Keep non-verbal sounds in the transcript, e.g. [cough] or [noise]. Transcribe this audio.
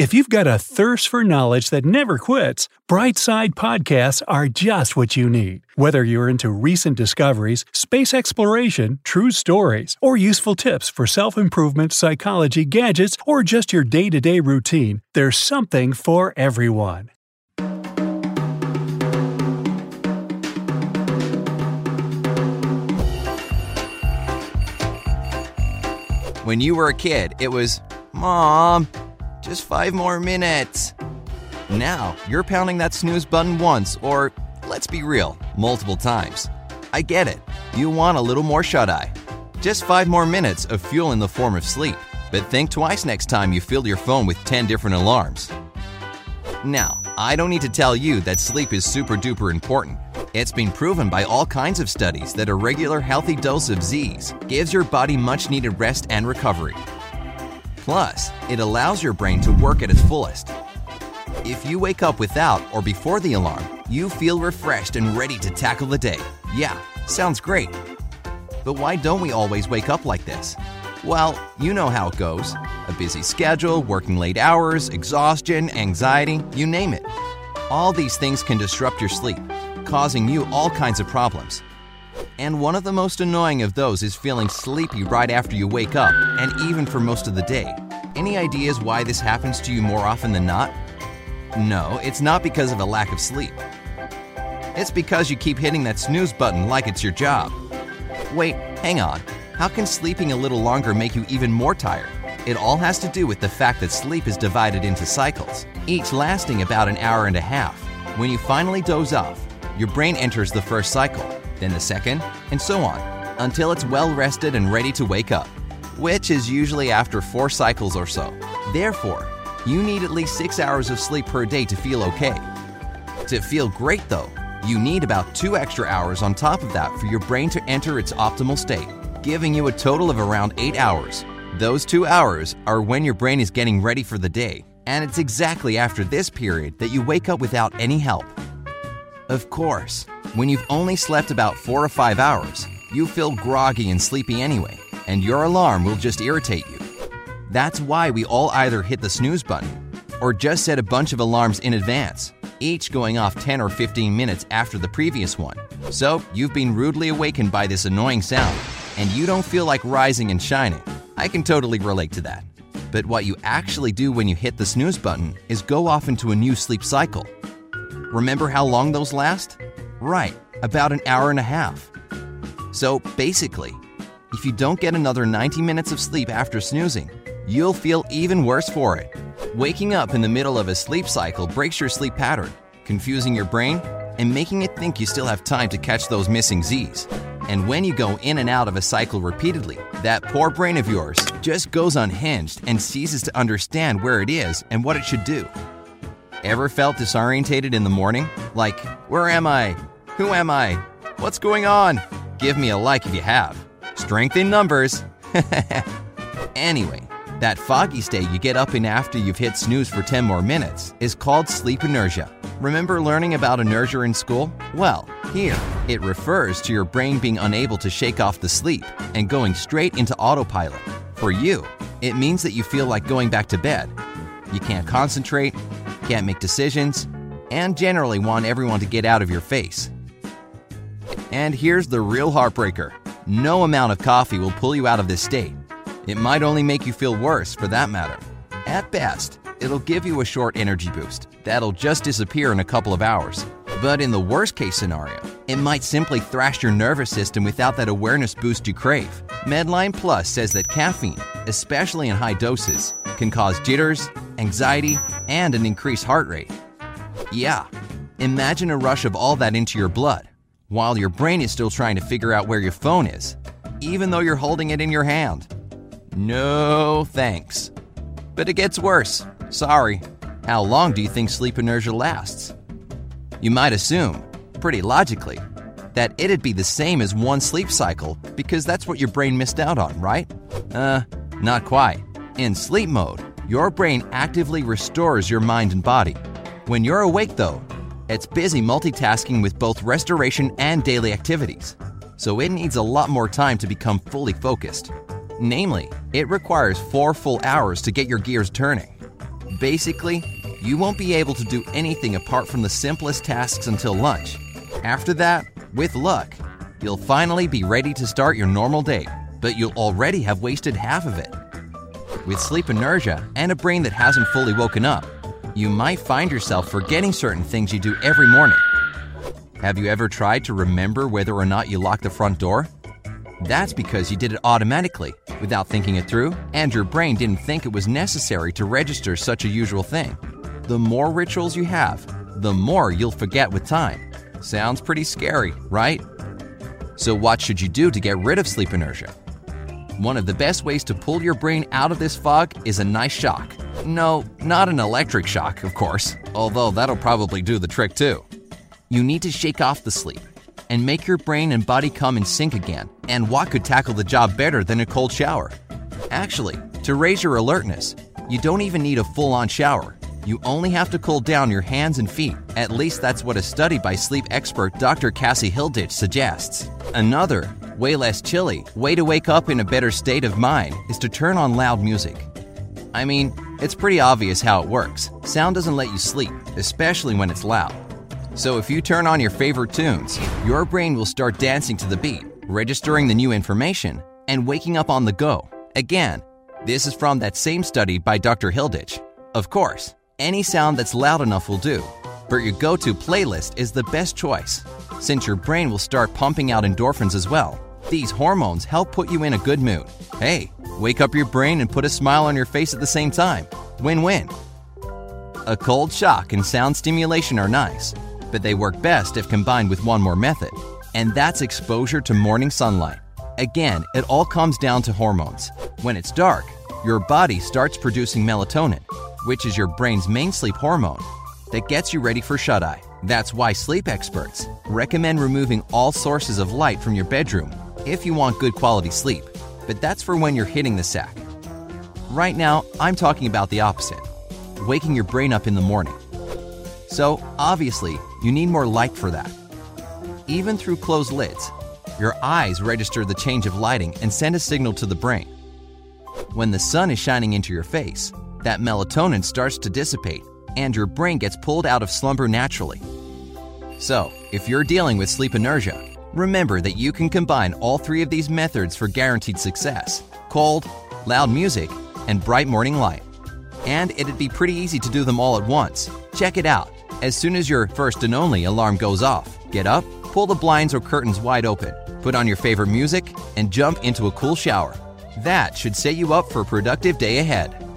If you've got a thirst for knowledge that never quits, Brightside Podcasts are just what you need. Whether you're into recent discoveries, space exploration, true stories, or useful tips for self improvement, psychology, gadgets, or just your day to day routine, there's something for everyone. When you were a kid, it was, Mom, just five more minutes. Now, you're pounding that snooze button once, or let's be real, multiple times. I get it. You want a little more shut eye. Just five more minutes of fuel in the form of sleep. But think twice next time you fill your phone with 10 different alarms. Now, I don't need to tell you that sleep is super duper important. It's been proven by all kinds of studies that a regular healthy dose of Z's gives your body much needed rest and recovery. Plus, it allows your brain to work at its fullest. If you wake up without or before the alarm, you feel refreshed and ready to tackle the day. Yeah, sounds great. But why don't we always wake up like this? Well, you know how it goes a busy schedule, working late hours, exhaustion, anxiety, you name it. All these things can disrupt your sleep, causing you all kinds of problems. And one of the most annoying of those is feeling sleepy right after you wake up, and even for most of the day. Any ideas why this happens to you more often than not? No, it's not because of a lack of sleep. It's because you keep hitting that snooze button like it's your job. Wait, hang on. How can sleeping a little longer make you even more tired? It all has to do with the fact that sleep is divided into cycles, each lasting about an hour and a half. When you finally doze off, your brain enters the first cycle, then the second, and so on, until it's well rested and ready to wake up, which is usually after four cycles or so. Therefore, you need at least six hours of sleep per day to feel okay. To feel great, though, you need about two extra hours on top of that for your brain to enter its optimal state, giving you a total of around eight hours. Those two hours are when your brain is getting ready for the day, and it's exactly after this period that you wake up without any help. Of course, when you've only slept about four or five hours, you feel groggy and sleepy anyway, and your alarm will just irritate you. That's why we all either hit the snooze button or just set a bunch of alarms in advance, each going off 10 or 15 minutes after the previous one. So you've been rudely awakened by this annoying sound, and you don't feel like rising and shining. I can totally relate to that. But what you actually do when you hit the snooze button is go off into a new sleep cycle. Remember how long those last? Right, about an hour and a half. So basically, if you don't get another 90 minutes of sleep after snoozing, you'll feel even worse for it. Waking up in the middle of a sleep cycle breaks your sleep pattern, confusing your brain and making it think you still have time to catch those missing Z's. And when you go in and out of a cycle repeatedly, that poor brain of yours just goes unhinged and ceases to understand where it is and what it should do. Ever felt disorientated in the morning? Like, where am I? Who am I? What's going on? Give me a like if you have. Strength in numbers. [laughs] anyway, that foggy state you get up in after you've hit snooze for 10 more minutes is called sleep inertia. Remember learning about inertia in school? Well, here, it refers to your brain being unable to shake off the sleep and going straight into autopilot. For you, it means that you feel like going back to bed. You can't concentrate, can't make decisions, and generally want everyone to get out of your face. And here's the real heartbreaker no amount of coffee will pull you out of this state. It might only make you feel worse, for that matter. At best, it'll give you a short energy boost that'll just disappear in a couple of hours. But in the worst case scenario, it might simply thrash your nervous system without that awareness boost you crave. Medline Plus says that caffeine, especially in high doses, can cause jitters, anxiety, and an increased heart rate. Yeah, imagine a rush of all that into your blood while your brain is still trying to figure out where your phone is, even though you're holding it in your hand. No thanks. But it gets worse. Sorry. How long do you think sleep inertia lasts? You might assume, pretty logically, that it'd be the same as one sleep cycle because that's what your brain missed out on, right? Uh, not quite. In sleep mode, your brain actively restores your mind and body. When you're awake, though, it's busy multitasking with both restoration and daily activities, so it needs a lot more time to become fully focused. Namely, it requires four full hours to get your gears turning. Basically, you won't be able to do anything apart from the simplest tasks until lunch. After that, with luck, you'll finally be ready to start your normal day, but you'll already have wasted half of it. With sleep inertia and a brain that hasn't fully woken up, you might find yourself forgetting certain things you do every morning. Have you ever tried to remember whether or not you locked the front door? That's because you did it automatically, without thinking it through, and your brain didn't think it was necessary to register such a usual thing. The more rituals you have, the more you'll forget with time. Sounds pretty scary, right? So, what should you do to get rid of sleep inertia? One of the best ways to pull your brain out of this fog is a nice shock. No, not an electric shock, of course, although that'll probably do the trick too. You need to shake off the sleep and make your brain and body come in sync again. And what could tackle the job better than a cold shower? Actually, to raise your alertness, you don't even need a full on shower. You only have to cool down your hands and feet. At least that's what a study by sleep expert Dr. Cassie Hilditch suggests. Another, way less chilly, way to wake up in a better state of mind is to turn on loud music. I mean, it's pretty obvious how it works. Sound doesn't let you sleep, especially when it's loud. So if you turn on your favorite tunes, your brain will start dancing to the beat, registering the new information, and waking up on the go. Again, this is from that same study by Dr. Hilditch. Of course, any sound that's loud enough will do, but your go to playlist is the best choice, since your brain will start pumping out endorphins as well. These hormones help put you in a good mood. Hey, wake up your brain and put a smile on your face at the same time. Win win. A cold shock and sound stimulation are nice, but they work best if combined with one more method, and that's exposure to morning sunlight. Again, it all comes down to hormones. When it's dark, your body starts producing melatonin, which is your brain's main sleep hormone that gets you ready for shut eye. That's why sleep experts recommend removing all sources of light from your bedroom if you want good quality sleep, but that's for when you're hitting the sack. Right now, I'm talking about the opposite waking your brain up in the morning. So, obviously, you need more light for that. Even through closed lids, your eyes register the change of lighting and send a signal to the brain. When the sun is shining into your face, that melatonin starts to dissipate and your brain gets pulled out of slumber naturally. So, if you're dealing with sleep inertia, remember that you can combine all three of these methods for guaranteed success cold, loud music, and bright morning light. And it'd be pretty easy to do them all at once. Check it out. As soon as your first and only alarm goes off, get up, pull the blinds or curtains wide open, put on your favorite music, and jump into a cool shower. That should set you up for a productive day ahead.